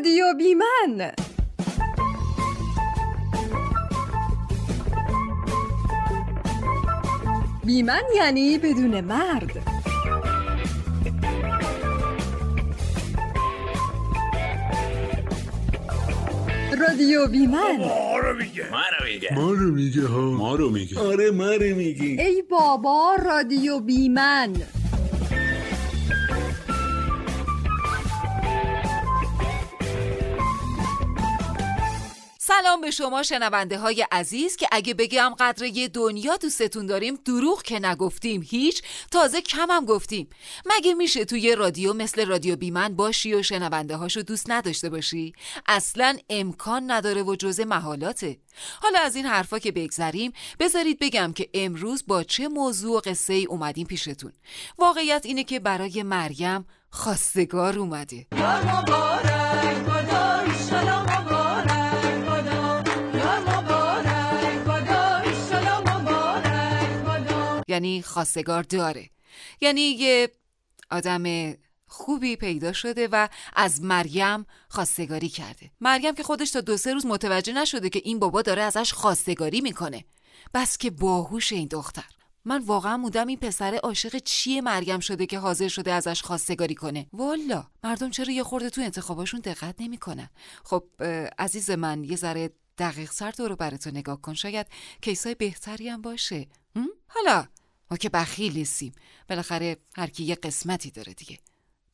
رادیو بیمن. بیمن یعنی بدون مرد رادیو بیمن. ما رو میگه. ما رو میگه. ما رو میگه ها. ما رو میگه. آره ما رو میگه ای بابا رادیو بیمن. سلام به شما شنونده های عزیز که اگه بگم قدر یه دنیا دوستتون داریم دروغ که نگفتیم هیچ تازه کمم گفتیم. مگه میشه توی رادیو مثل رادیو بیمن باشی و شنونده هاشو دوست نداشته باشی؟ اصلا امکان نداره و جز محالاته حالا از این حرفا که بگذریم بذارید بگم که امروز با چه موضوع و قصه ای اومدیم پیشتون. واقعیت اینه که برای مریم خواستگار اومده. یعنی خواستگار داره. یعنی یه آدم خوبی پیدا شده و از مریم خواستگاری کرده. مریم که خودش تا دو سه روز متوجه نشده که این بابا داره ازش خواستگاری می‌کنه. بس که باهوش این دختر. من واقعا مودم این پسر عاشق چیه مریم شده که حاضر شده ازش خواستگاری کنه. والا مردم چرا یه خورده تو انتخاباشون دقت نمی‌کنن؟ خب عزیز من یه ذره دقیق سر رو براتون نگاه کن. شاید کیسای بهتری هم باشه. حالا ما که بخیل نیستیم. بالاخره هر کی یه قسمتی داره دیگه.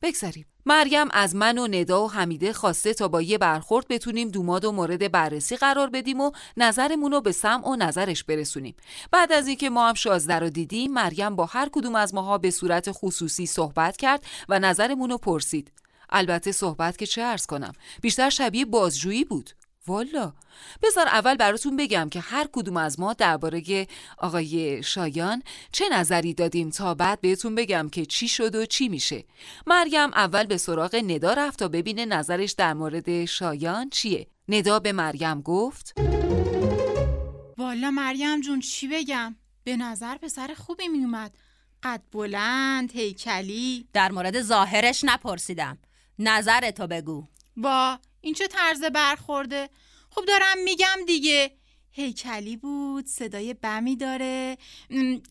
بگذاریم مریم از من و ندا و حمیده خواسته تا با یه برخورد بتونیم دوماد و مورد بررسی قرار بدیم و نظرمون رو به سمع و نظرش برسونیم. بعد از اینکه ما هم شازده رو دیدیم مریم با هر کدوم از ماها به صورت خصوصی صحبت کرد و نظرمون رو پرسید. البته صحبت که چه ارز کنم بیشتر شبیه بازجویی بود. والا. بذار اول براتون بگم که هر کدوم از ما درباره آقای شایان چه نظری دادیم تا بعد بهتون بگم که چی شد و چی میشه. مریم اول به سراغ ندا رفت تا ببینه نظرش در مورد شایان چیه. ندا به مریم گفت والا مریم جون چی بگم؟ به نظر پسر خوبی میومد قد بلند هیکلی. در مورد ظاهرش نپرسیدم. نظرتو بگو. با این چه طرز برخورده خب دارم میگم دیگه هیکلی بود صدای بمی داره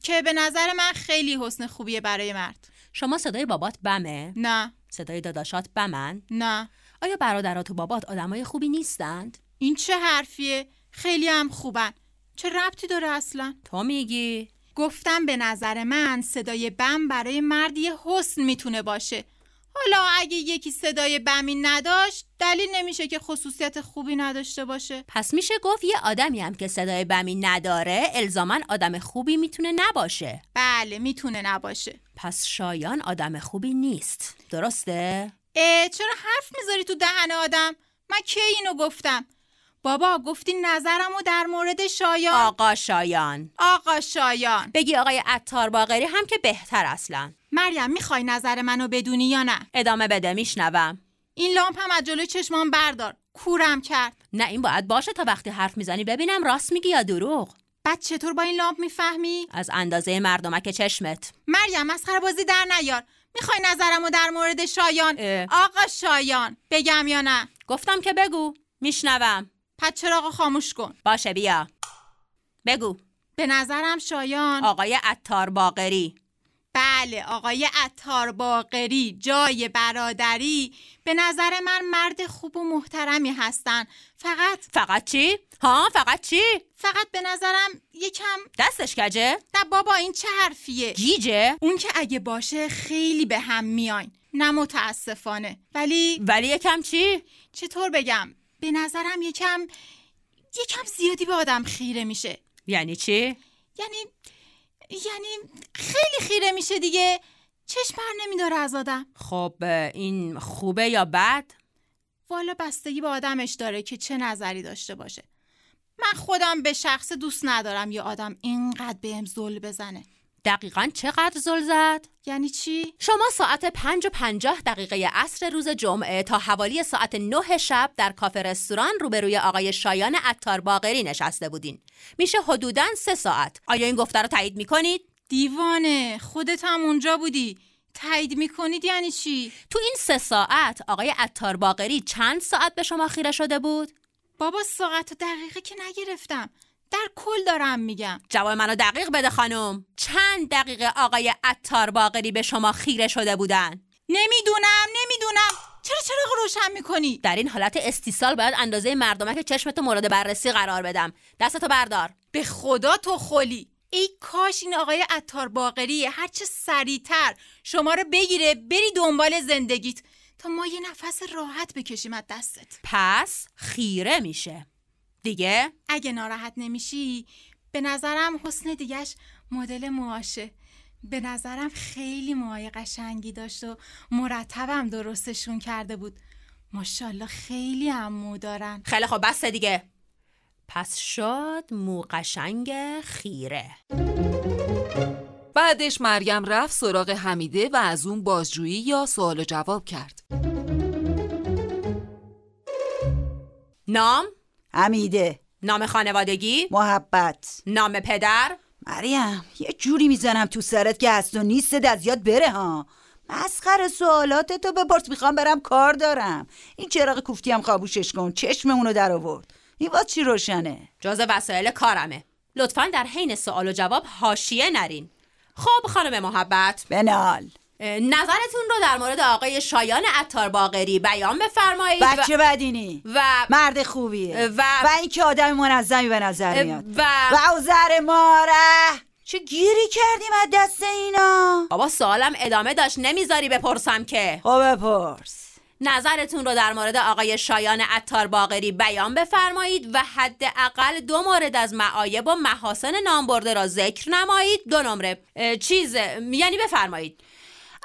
که به نظر من خیلی حسن خوبیه برای مرد شما صدای بابات بمه؟ نه صدای داداشات بمن؟ نه آیا برادرات و بابات آدمای خوبی نیستند؟ این چه حرفیه؟ خیلی هم خوبن چه ربطی داره اصلا؟ تو میگی؟ گفتم به نظر من صدای بم برای مرد یه حسن می‌تونه باشه حالا اگه یکی صدای بمی نداشت دلیل نمیشه که خصوصیت خوبی نداشته باشه. پس میشه گفت یه آدمی هم که صدای بمی نداره الزاما آدم خوبی می‌تونه نباشه. بله می‌تونه نباشه. پس شایان آدم خوبی نیست. درسته؟ اه چرا حرف می‌ذاری تو دهن آدم؟ من کی اینو گفتم؟ بابا گفتی نظرمو در مورد شایان؟ آقا شایان. آقا شایان. بگی آقای عطار باقری هم که بهتر اصلا. مریم می‌خوای نظر منو بدونی یا نه؟ ادامه بده میشنوم. این لامپ هم از جلوی چشمان بردار. کورم کرد. نه این باید باشه تا وقتی حرف می‌زنی. ببینم راست میگی یا دروغ. بعد چطور با این لامپ می‌فهمی؟ از اندازه مردمک چشمت. مریم مسخره بازی در نیار. می‌خوای نظرمو در مورد شایان؟ آقا شایان بگم یا نه؟ گفتم که بگو. میشنوم. پس چراغ خاموش کن. باشه بیا. بگو. به نظرم شایان. آقای عطار باقری. بله آقای عطار باقری جای برادری به نظر من مرد خوب و محترمی هستن فقط فقط چی؟ ها فقط چی؟ فقط به نظرم یکم دستش کجه؟ نه بابا این چه حرفیه گیجه؟ اون که اگه باشه خیلی به هم میاین نه متاسفانه ولی ولی یکم چی؟ چطور بگم به نظرم یکم یکم زیادی به آدم خیره میشه یعنی چی؟ یعنی یعنی خیلی خیره میشه دیگه. چشم بر نمیداره از آدم. خب این خوبه یا بد؟ والا بستگی به آدمش داره که چه نظری داشته باشه. من خودم به شخص دوست ندارم یه آدم اینقدر بهم زل بزنه. دقیقا چقدر زل زد؟ یعنی چی؟ شما ساعت پنج و پنجاه دقیقه عصر روز جمعه تا حوالی ساعت نه شب در کافه رستوران روبروی آقای شایان عطار باقری نشسته بودین. میشه حدوداً سه ساعت. آیا این گفته رو تایید می‌کنید؟ دیوانه خودت هم اونجا بودی. تایید می‌کنید یعنی چی؟ تو این سه ساعت آقای عطار باقری چند ساعت به شما خیره شده بود؟ بابا ساعت و دقیقه که نگرفتم در کل دارم میگم. جواب منو دقیق بده خانم. چند دقیقه آقای عطار باقری به شما خیره شده بودن؟ نمی‌دونم نمی‌دونم. چرا چراغ روشن می‌کنی؟ در این حالت استیصال باید اندازه مردمک چشمتو مورد بررسی قرار بدم. دستتو بردار. به خدا تو خلی. ای کاش این آقای عطار باقری هرچه سریعتر شما رو بگیره بری دنبال زندگیت. تا ما یه نفس راحت بکشیم از دستت. پس خیره میشه. دیگه؟ اگه ناراحت نمیشی به نظرم حسن دیگش مدل موهاشه. به نظرم خیلی موهای قشنگی داشت و مرتبم درستشون کرده بود. ماشاءالله خیلی هم مو دارن. خیلی خب بس دیگه. پس شد مو قشنگ خیره. بعدش مریم رفت سراغ حمیده و از اون بازجویی یا سوال و جواب کرد. نام؟ حمیده نام خانوادگی؟ محبت. نام پدر؟ مریم یه جوری می‌زنم تو سرت که هست و نیست از یاد بره ها. مسخر سوالات تو بپرس می‌خوام برم کار دارم. این چراغ کوفتی هم خاموشش کن چشم اونو در آورد. این واسه چی روشنه؟ جز وسایل کارمه. لطفا در حین سوال و جواب حاشیه نرین. خب خانم محبت. بنال. نظرتون رو در مورد آقای شایان عطار باقری بیان بفرمایید و- بچه بدینی. و مرد خوبیه. و- و اینکه آدم منظمی به نظر میاد. و و ماره چه گیری کردیم از دست اینا؟ بابا سوالم ادامه داشت. نمی‌ذاری بپرسم که. خب بپرس. نظرتون رو در مورد آقای شایان عطار باقری بیان بفرمایید و حداقل دو مورد از معایب و محاسن نامبرده را ذکر نمایید. دو نمره. چیز یعنی بفرمایید.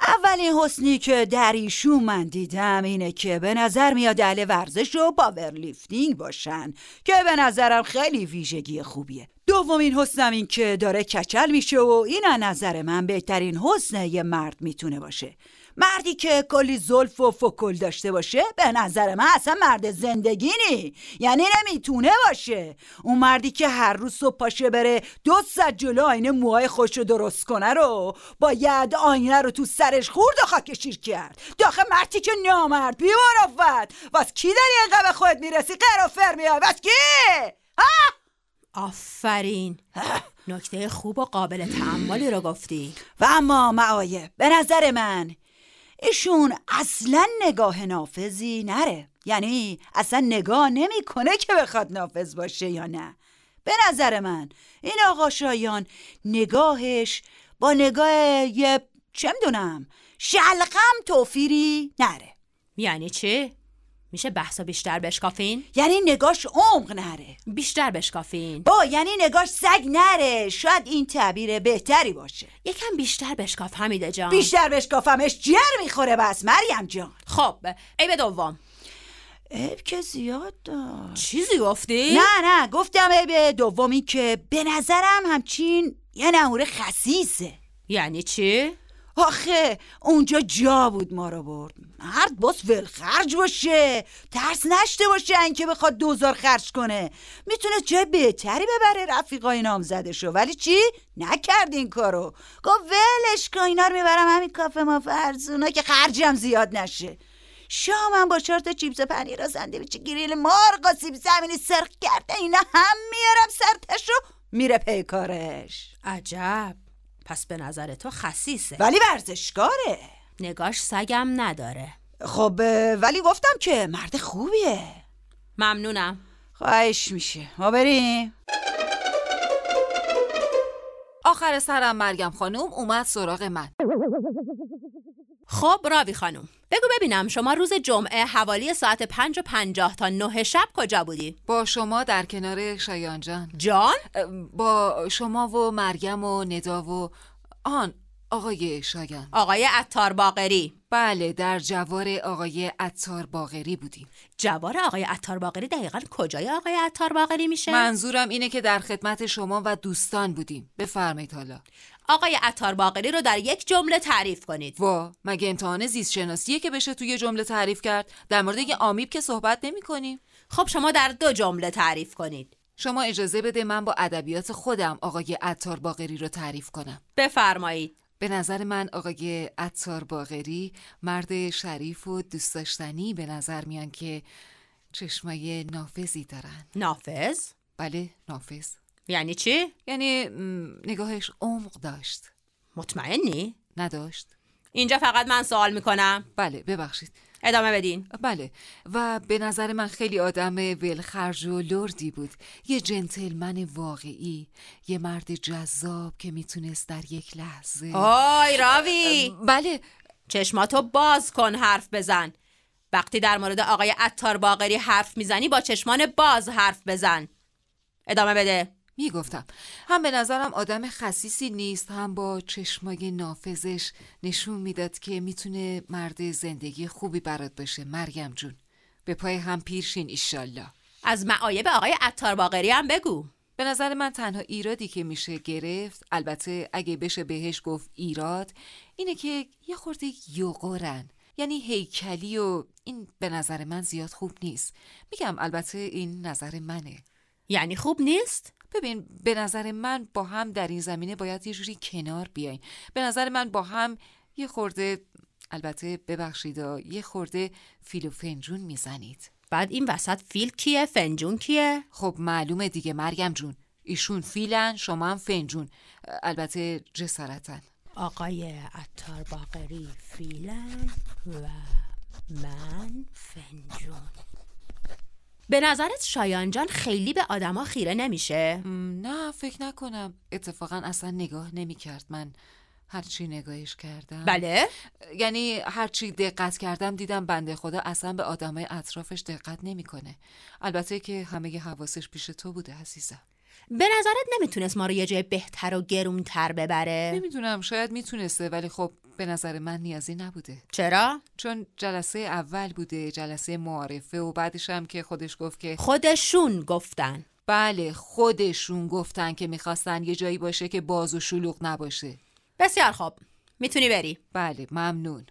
اولین حسنی که در ایشون من دیدم اینه که به نظر میاد اهل ورزش و پاورلیفتینگ باشن که به نظرم خیلی ویژگی خوبیه. دومین حسنم این که داره کچل میشه و این نظر من بهترین حسن یه مرد می‌تونه باشه. مردی که کلی زلف و فکل داشته باشه به نظر من اصلا مرد زندگی نی. یعنی نمی‌تونه باشه. اون مردی که هر روز صبح پاشه بره دو ساعت جلو آینه موهای خوش رو درست کنه رو باید آینه رو تو سرش خورد و خاکشیر کرد. داخل مردی که نامرد بیمارفت واس کی داری اینقدر به خودت می‌رسی؟ قرافر میای واس کی؟ آفرین. نکته خوب و قابل تعملی رو گفتی. و اما معایب به نظر من ایشون اصلا نگاه نافذی نره. یعنی اصلا نگاه نمی‌کنه که بخواد نافذ باشه یا نه. به نظر من این آقا شایان نگاهش با نگاه یه چه می‌دونم شلقم توفیری نره. یعنی چی؟ میشه بحثا بیشتر بشکافین؟ یعنی نگاش عمق نره. بیشتر بشکافین. با یعنی نگاش سگ نره. شاید این تعبیر بهتری باشه. یکم بیشتر بشکاف حمیده جان. بیشتر بشکافمش جر می‌خوره بس مریم جان. خب عیب دوم. عیب که زیاد داشت. چیزی گفتی؟ نه نه گفتم عیب دومی که به نظرم همچین یه نهوره خسیسه یعنی چی؟ آخه اونجا جا بود ما رو برد. مرد باز ولخرج باشه. ترس نشته باشه اینکه بخواد دوزار خرج کنه. می‌تونه جای بهتری ببره رفیقای شو ولی چی؟ نکرد این کارو. گفت ولش کن اینا رو می‌برم همین کافه ما فرزونا که خرجم زیاد نشه. شامم با چهار تا چیپس پنیر و ساندویچ گریل مرغ و سیب زمینی سرخ کرده اینا هم میارم سرتشو میره پی کارش. عجب. پس به نظر تو خسیسه. ولی ورزشکاره. نگاش سگم نداره. خب ولی گفتم که مرد خوبیه. ممنونم. خواهش میشه. ما بریم. آخر سرم مریم خانم اومد سراغ من. خب راوی خانم بگو ببینم شما روز جمعه حوالی ساعت پنج و پنجاه تا نه شب کجا بودی؟ با شما در کنار شایان جان جان؟ با شما و مریم و ندا و آن آقای شایان. آقای عطار باقری. بله در جوار آقای عطار باغری بودیم. جوار آقای عطار باقری دقیقا کجای آقای عطار باقری میشه؟ منظورم اینه که در خدمت شما و دوستان بودیم. بفرمایید حالا. آقای عطار باقری رو در یک جمله تعریف کنید. وا مگه امتحان زیست شناسیه که بشه توی جمله تعریف کرد؟ در مورد یه آمیب که صحبت نمی کنیم. خب شما در دو جمله تعریف کنید. شما اجازه بده من با ادبیات خودم آقای عطار باغری رو تعریف کنم. بفرمایید. به نظر من آقای عطار باغری مرد شریف و دوست داشتنی به نظر میان که چشمای نافذی دارن. نافذ؟ بله نافذ. یعنی چی؟ یعنی نگاهش عمق داشت. مطمئنی؟ نداشت. اینجا فقط من سوال می‌کنم. بله ببخشید. ادامه بدین. بله. و به نظر من خیلی آدم ولخرج و لردی بود. یه جنتلمن واقعی. یه مرد جذاب که می‌تونست در یک لحظه آی راوی! بله. چشماتو باز کن حرف بزن. وقتی در مورد آقای عطار باقری حرف می‌زنی با چشمان باز حرف بزن. ادامه بده. می‌گفتم. هم به نظرم آدم خصیصی نیست هم با چشمای نافذش نشون می‌داد که می‌تونه مرد زندگی خوبی برات باشه مریم جون. به پای هم پیرشین ایشالله. از معایب آقای عطار باقری هم بگو. به نظر من تنها ایرادی که میشه گرفت البته اگه بشه بهش گفت ایراد اینه که یه خورده یوقرن یعنی هیکلی و این به نظر من زیاد خوب نیست. میگم البته این نظر منه. یعنی خوب نیست؟ ببین به نظر من با هم در این زمینه باید یه جوری کنار بیاین به نظر من با هم یه خورده البته ببخشید یه خورده فیل و فنجون می‌زنید. بعد این وسط فیل کیه؟ فنجون کیه؟ خب معلومه دیگه مریم جون. ایشون فیلن شما هم فنجون. البته جسارتن آقای عطار باقری فیلن و من فنجون. به نظرت شایان جان خیلی به آدما خیره نمیشه؟ نه فکر نکنم. اتفاقا اصلا نگاه نمی‌کرد. من هرچی نگاهش کردم. بله. یعنی هرچی دقت کردم دیدم بنده خدا اصلا به آدمای اطرافش دقت نمی‌کنه. البته که همه حواسش پیش تو بوده عزیزم. به نظرت نمی‌تونست ما رو یه جای بهتر و گرونتر ببره؟ نمی‌دونم شاید می‌تونسته ولی خب به نظر من نیازی نبوده. چرا؟ چون جلسه اول بوده جلسه معارفه و بعدش هم که خودش گفت که خودشون گفتن. بله خودشون گفتن که می‌خواستن یه جایی باشه که باز و شلوغ نباشه. بسیار خوب. می‌تونی بری؟ بله ممنون.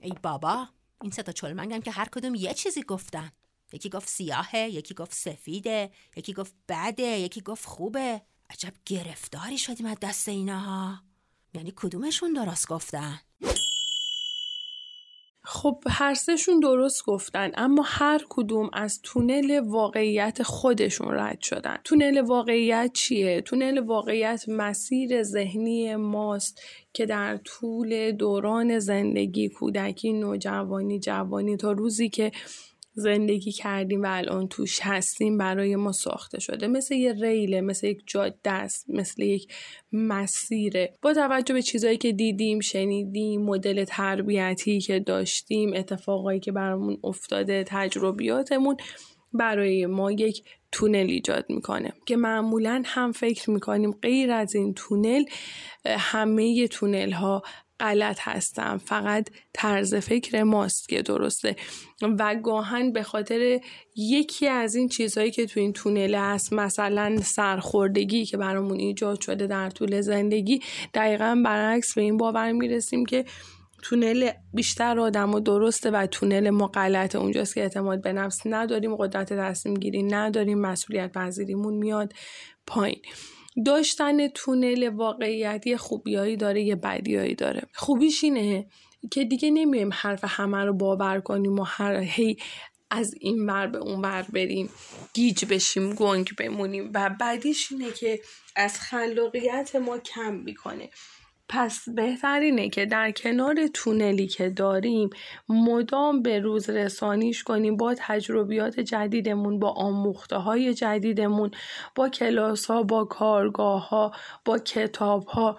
ای بابا این سه تا چلمنگم که هر کدوم یه چیزی گفتن. یکی گفت سیاهه یکی گفت سفیده یکی گفت بده یکی گفت خوبه. عجب گرفتاری شدیم از دست اینها. یعنی کدومشون درست گفتن خب هر سهشون درست گفتن اما هر کدوم از تونل واقعیت خودشون رد شدن تونل واقعیت چیه؟ تونل واقعیت مسیر ذهنی ماست که در طول دوران زندگی کودکی نوجوانی جوانی تا روزی که زندگی کردیم و الان توش هستیم برای ما ساخته شده. مثل یه ریله مثل یک جاده است مثل یک مسیره با توجه به چیزهایی که دیدیم شنیدیم مدل تربیتی که داشتیم اتفاقایی که برامون افتاده تجربیاتمون برای ما یک تونل ایجاد می‌کنه. که معمولا هم فکر می‌کنیم غیر از این تونل همه تونل ها غلط هستن فقط طرز فکر ماست که درسته. و گاهن به خاطر یکی از این چیزهایی که تو این تونل هست مثلا سرخوردگی که برامون ایجاد شده در طول زندگی دقیقا برعکس به این باور می‌رسیم که تونل بیشتر آدم و درسته و تونل ما غلطه. اونجاست که اعتماد به نفس نداریم قدرت تصمیم گیری نداریم مسئولیت پذیریمون میاد پایین. داشتن تونل واقعیت یه خوبیایی داره یه بدیایی داره. خوبیش اینه که دیگه نمیایم حرف همه رو باور کنیم و هر هی از این ور به اون ور بریم گیج بشیم گنگ بمونیم. و بعدیش اینه که از خلاقیت ما کم می‌کنه. پس بهترینه که در کنار تونلی که داریم مدام به روز رسانیش کنیم با تجربیات جدیدمون با آموخته های جدیدمون با کلاس ها با کارگاه ها با کتاب ها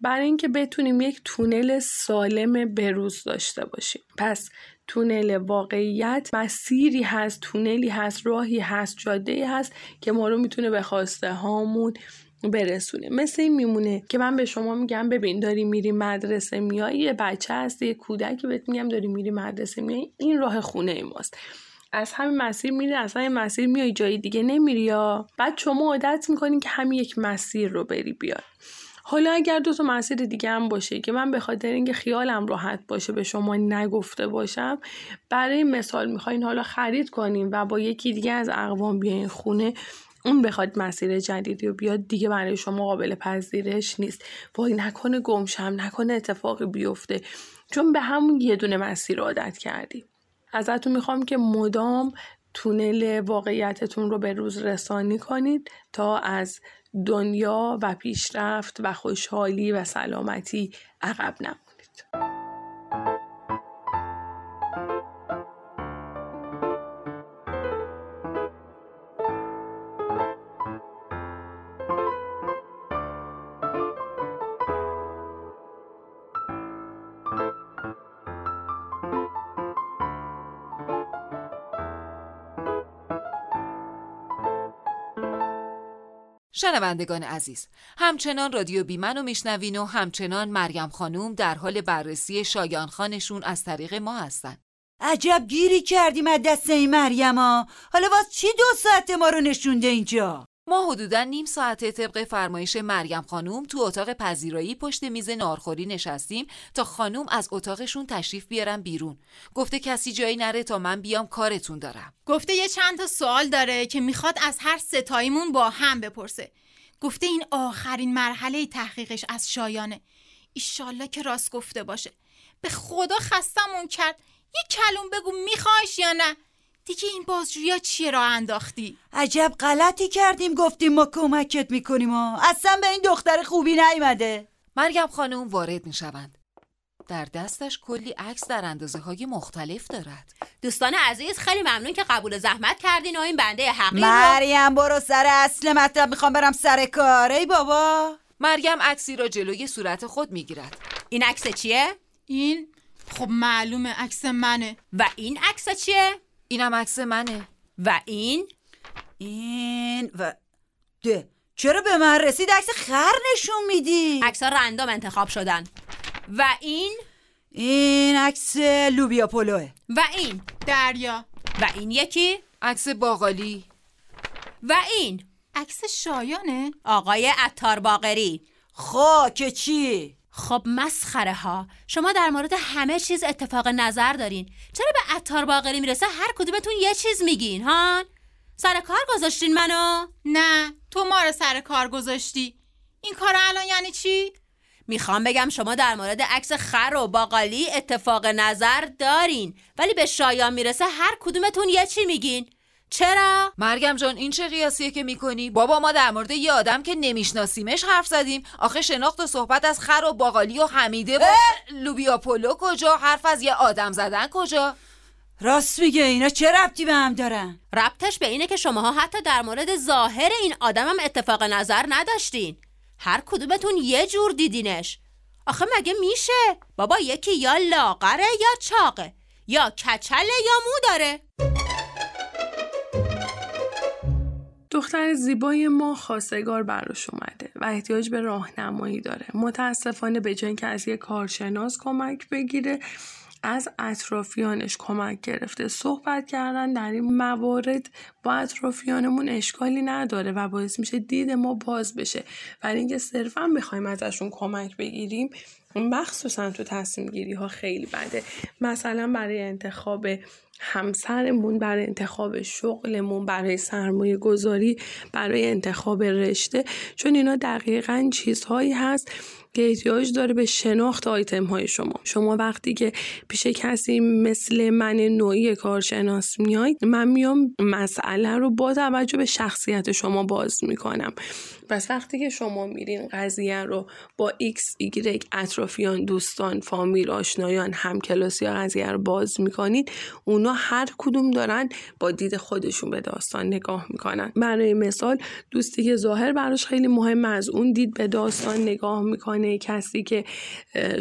برای اینکه بتونیم یک تونل سالم بروز داشته باشیم. پس تونل واقعیت مسیری هست تونلی هست راهی هست جاده هست که ما رو می‌تونه به خواسته هامون برسونه مثل این میمونه که من به شما میگم ببین داری میری مدرسه میای یه بچه هست یه کودکی بهت میگم داری میری مدرسه میای. این راه خونه ماست. از همین مسیر میری از همین مسیر میای جای دیگه نمیری یا؟ بعد شما عادت می‌کنین که همین یک مسیر رو بری بیای. حالا اگر دو تا مسیر دیگه هم باشه که من به خاطر اینکه خیالم راحت باشه به شما نگفته باشم برای مثال می‌خواین حالا خرید کنیم و با یکی دیگه از اقوام بیاین خونه اون بخواد مسیر جدیدی و بیاد دیگه برای شما قابل پذیرش نیست. وای نکنه گمشم نکنه اتفاقی بیفته. چون به همون یه دونه مسیر عادت کردی. ازتون می‌خوام که مدام تونل واقعیتتون رو به روز رسانی کنید تا از دنیا و پیشرفت و خوشحالی و سلامتی عقب نمونید. شنوندگان عزیز همچنان رادیو بیمن و میشنوین و همچنان مریم خانوم در حال بررسی شایان خانشون از طریق ما هستن. عجب گیری کردیم از دست این مریم ها حالا واس چی دو ساعت ما رو نشونده اینجا؟ ما حدودا نیم ساعت طبق فرمایش مریم خانوم تو اتاق پذیرایی پشت میز نارخوری نشستیم تا خانوم از اتاقشون تشریف بیارم بیرون. گفته کسی جایی نره تا من بیام کارتون دارم. گفته یه چند تا سوال داره که می‌خواد از هر ستاییمون با هم بپرسه. گفته این آخرین مرحله تحقیقش از شایانه. ایشالله که راست گفته باشه. به خدا خستمون کرد. یه کلون بگو میخواش یا نه؟ دیگه این بازجویا چیه را انداختی؟ عجب غلطی کردیم گفتیم ما کمکت می‌کنیم ها اصلا به این دختر خوبی نیومده. مریم خانم وارد می‌شوند. در دستش کلی عکس در اندازه های مختلف دارد. دوستان عزیز خیلی ممنون که قبول زحمت کردین و این بنده حقیر مریم برو سر اصل مطلب می‌خوام برم سر کار. ای بابا. مریم عکسی را جلوی صورت خود می‌گیرد. این عکس چیه؟ این خب معلومه عکس منه. و این عکس چیه؟ اینم عکس منه. و این؟ این و ده. چرا به من رسید عکس خر نشون میدی؟ عکس ها رندام انتخاب شدن. و این؟ این عکس لوبیا پلوه و این؟ دریا. و این یکی؟ عکس باقالی. و این؟ عکس شایانه. آقای عطار باقری. خاک چی؟ خب مسخره ها. شما در مورد همه چیز اتفاق نظر دارین. چرا به عطار باقری می‌رسه هر کدومتون یه چیز میگین ها سر کار گذاشتین منو؟ نه تو ما رو سر کار گذاشتی. این کار الان یعنی چی؟ می‌خوام بگم شما در مورد عکس خر و باقالی اتفاق نظر دارین. ولی به شایان می‌رسه هر کدومتون یه چی میگین. چرا؟ مرگم جان این چه قیاسیه که می‌کنی؟ بابا ما در مورد یه آدم که نمیشناسیمش حرف زدیم آخه شناخت و صحبت از خر و باقالی و حمیده و لوبیا پلو کجا؟ حرف از یه آدم زدن کجا؟ راست میگه اینا چه ربطی به هم دارن؟ ربطش به اینه که شماها حتی در مورد ظاهر این آدم هم اتفاق نظر نداشتین هر کدومتون یه جور دیدینش آخه مگه میشه؟ بابا یکی یا لاغره یا چاقه یا کچله یا مو داره دختر زیبای ما خواستگار براش اومده و احتیاج به راهنمایی داره. متاسفانه به جای که از یه کارشناس کمک بگیره از اطرافیانش کمک گرفته. صحبت کردن در این موارد با اطرافیانمون اشکالی نداره و باعث میشه دید ما باز بشه. ولی اینکه صرفا بخوایم ازشون کمک بگیریم مخصوصا تو تصمیم گیری ها خیلی بده. مثلا برای انتخاب همسرمون برای انتخاب شغلمون برای سرمایه گذاری برای انتخاب رشته. چون اینا دقیقا چیزهایی هست که احتیاج داره به شناخت آیتم های شما. شما وقتی که پیش کسی مثل من نوعی کارشناس میاید من میام مسئله رو با توجه به شخصیت شما باز می‌کنم. پس وقتی که شما میرین قضیه رو با x, y اطرافیان دوستان فامیل آشنایان همکلاسی ها قضیه رو باز می‌کنید اونا هر کدوم دارن با دید خودشون به داستان نگاه می‌کنن. برای مثال دوستی که ظاهر براش خیلی مهم از اون دید به داستان نگاه می‌کنه کسی که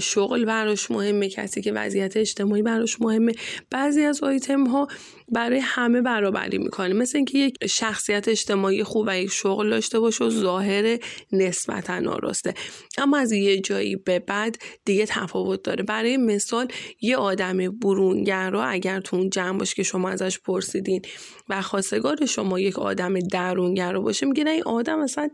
شغل براش مهمه کسی که وضعیت اجتماعی براش مهمه. بعضی از آیتم ها برای همه برابری می‌کنه. مثل اینکه یک شخصیت اجتماعی خوب و یک شغل داشته باشه و ظاهر نسبتا آراسته اما از یه جایی به بعد دیگه تفاوت داره. برای مثال یه آدم برونگرا اگر تو اون جمع باشه که شما ازش پرسیدین و خواستگار شما یک آدم درونگرا باشه میگه نه این آدم اصلا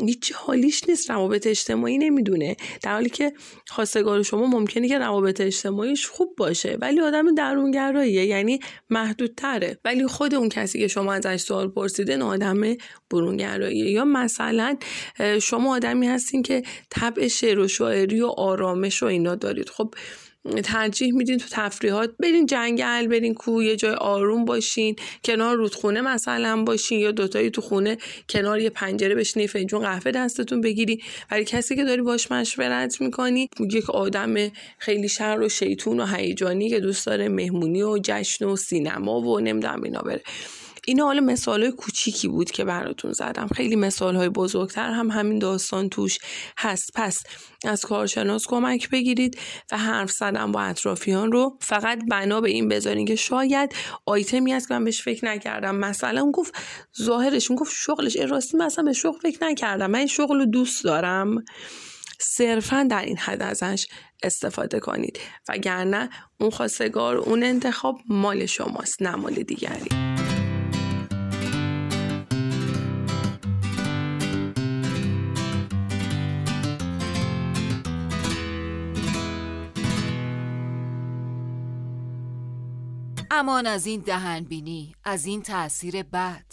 هیچ حالیش نیست روابط اجتماعی نمی‌دونه. در حالی که خواستگار شما ممکنه که روابط اجتماعیش خوب باشه ولی آدم درونگراییه یعنی محدودتره. ولی خود اون کسی که شما ازش سوال پرسیدین آدم برونگراییه. یا مثلا شما آدمی هستین که طبع شعر و شاعری و آرامش و اینا دارید. خب ترجیح میدین تو تفریحات برین جنگل برین کوه یه جای آروم باشین کنار رودخونه مثلا باشین یا دوتایی تو خونه کنار یه پنجره بشین فنجون قهوه دستتون بگیری ولی کسی که داری باش مشورت می‌کنی یک آدم خیلی شر و شیطون و هیجانی که دوست داره مهمونی و جشن و سینما و نمی‌دونم اینا بره. اینا حالا مثال های کوچیکی بود که براتون زدم. خیلی مثال های بزرگتر هم همین داستان توش هست. پس از کارشناس کمک بگیرید و حرف زدن با اطرافیان رو فقط بنا به این بذارین که شاید آیتمی هست که من بهش فکر نکردم. مثلا گفت ظاهرش اون گفت شغلش. راستی مثلا به شغل فکر نکردم. من این شغل رو دوست دارم. صرفا در این حد ازش استفاده کنید. وگرنه اون خواستگار اون انتخاب مال شماست نه مال دیگری. امان از این دهنبینی از این تاثیر بد.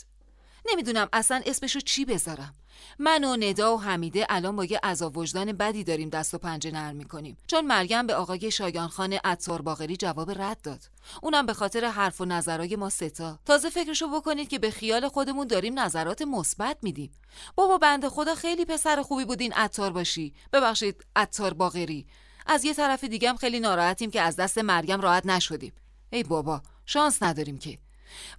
نمی‌دونم اصلا اسمشو چی بذارم. من و ندا و حمیده الان با یه عذاب وجدان بدی داریم دست و پنجه نرم می‌کنیم. چون مریم به آقای شایانخان عطار باغری جواب رد داد. اونم به خاطر حرف و نظرای ما ستا تازه فکرشو بکنید که به خیال خودمون داریم نظرات مثبت میدیم. بابا بنده خدا خیلی پسر خوبی بودین عطار باشی. ببخشید عطار باغری از یه طرف دیگه خیلی ناراحتیم که از دست مریم راحت نشدیم. ای بابا شانس نداریم که.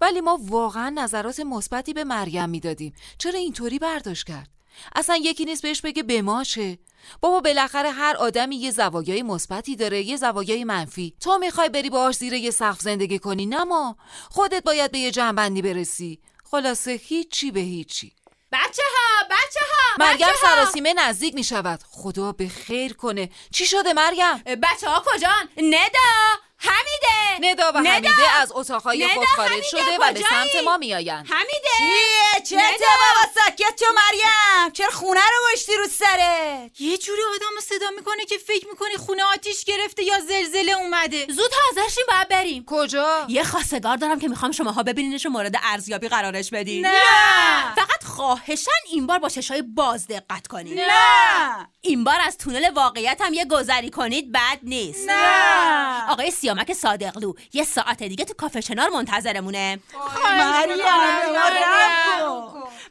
ولی ما واقعا نظرات مثبتی به مریم می‌دادیم. چرا اینطوری برداشت کرد؟ اصلا یکی نیست بهش بگه به ما چه؟ بابا بالاخره هر آدمی یه زوایای مثبتی داره یه زوایای منفی. تو می‌خوای بری باهاش زیر یه سقف زندگی کنی نه ما. خودت باید به یه جنبندی برسی. خلاصه هیچی به هیچی. بچه ها بچه ها مریم سراسیمه نزدیک می شود خدا به خیر کنه. چی شده مریم؟ بچه ها کجان؟ ندا! حمیده! ندا و حمیده از اتاقهای خود خارج شده و به سمت ما میآیند. حمیده! چیه؟ چه بابا؟ ساکت چو مریم. چرا خونه رو گشتی رو سره یه جوری آدم صدا می‌کنه که فکر می‌کنی خونه آتیش گرفته یا زلزله اومده. زود حاضرشیم باید بریم. کجا؟ یه خواستگار دارم که می‌خوام شماها ببینینش و مورد ارزیابی قرارش بدین. نه! فقط خواهشن این بار با چشای باز دقت کنید نه! این بار از تونل واقعیت هم یه گذری کنید بد نیست. نه! آقای سیامک صادقلو. یه ساعت دیگه تو کافه چنار منتظرمونه. مریم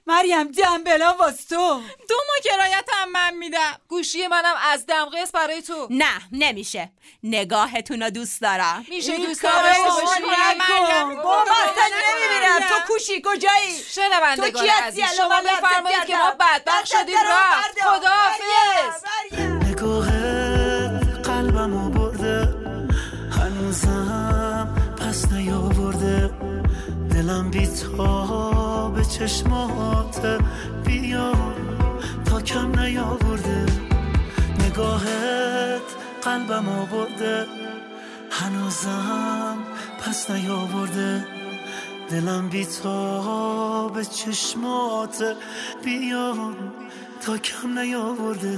مریم دنبلا واس تو. دو ما کرایت هم من میدم. گوشی منم از دمقس برای تو. نه نمیشه. نگاهتون رو دوست دارم. میشه دوست اصلا نمی‌بینم. تو کوشی کجایی؟ شنوندگان تو عزیز الان شما بفرمایید که ما بدبخت دست شدیم. رفت. بردار. چشمات بیا تا کم نیاورده. نگاهت قلبمو برده هنوزم پس نیاورده. دلم بی تا به چشمات بیا تا کم نیاورده.